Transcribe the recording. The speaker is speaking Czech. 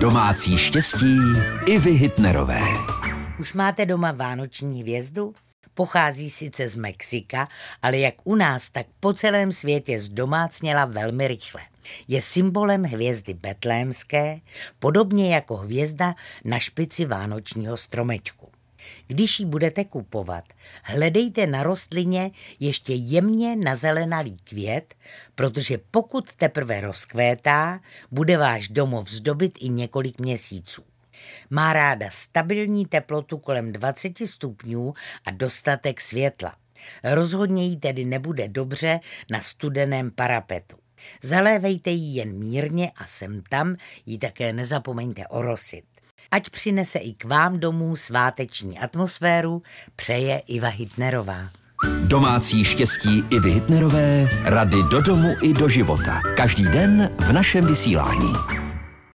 Domácí štěstí i vy Hitnerové. Už máte doma vánoční hvězdu? Pochází sice z Mexika, ale jak u nás, tak po celém světě zdomácněla velmi rychle. Je symbolem hvězdy betlémské, podobně jako hvězda na špici vánočního stromečku. Když ji budete kupovat, hledejte na rostlině ještě jemně nazelenalý květ, protože pokud teprve rozkvétá, bude váš domov zdobit i několik měsíců. Má ráda stabilní teplotu kolem 20 stupňů a dostatek světla. Rozhodně jí tedy nebude dobře na studeném parapetu. Zalévejte ji jen mírně a sem tam ji také nezapomeňte orosit. Ať přinese i k vám domů sváteční atmosféru, přeje Iva Hitnerová. Domácí štěstí i Hitnerové, rady do domu i do života. Každý den v našem vysílání.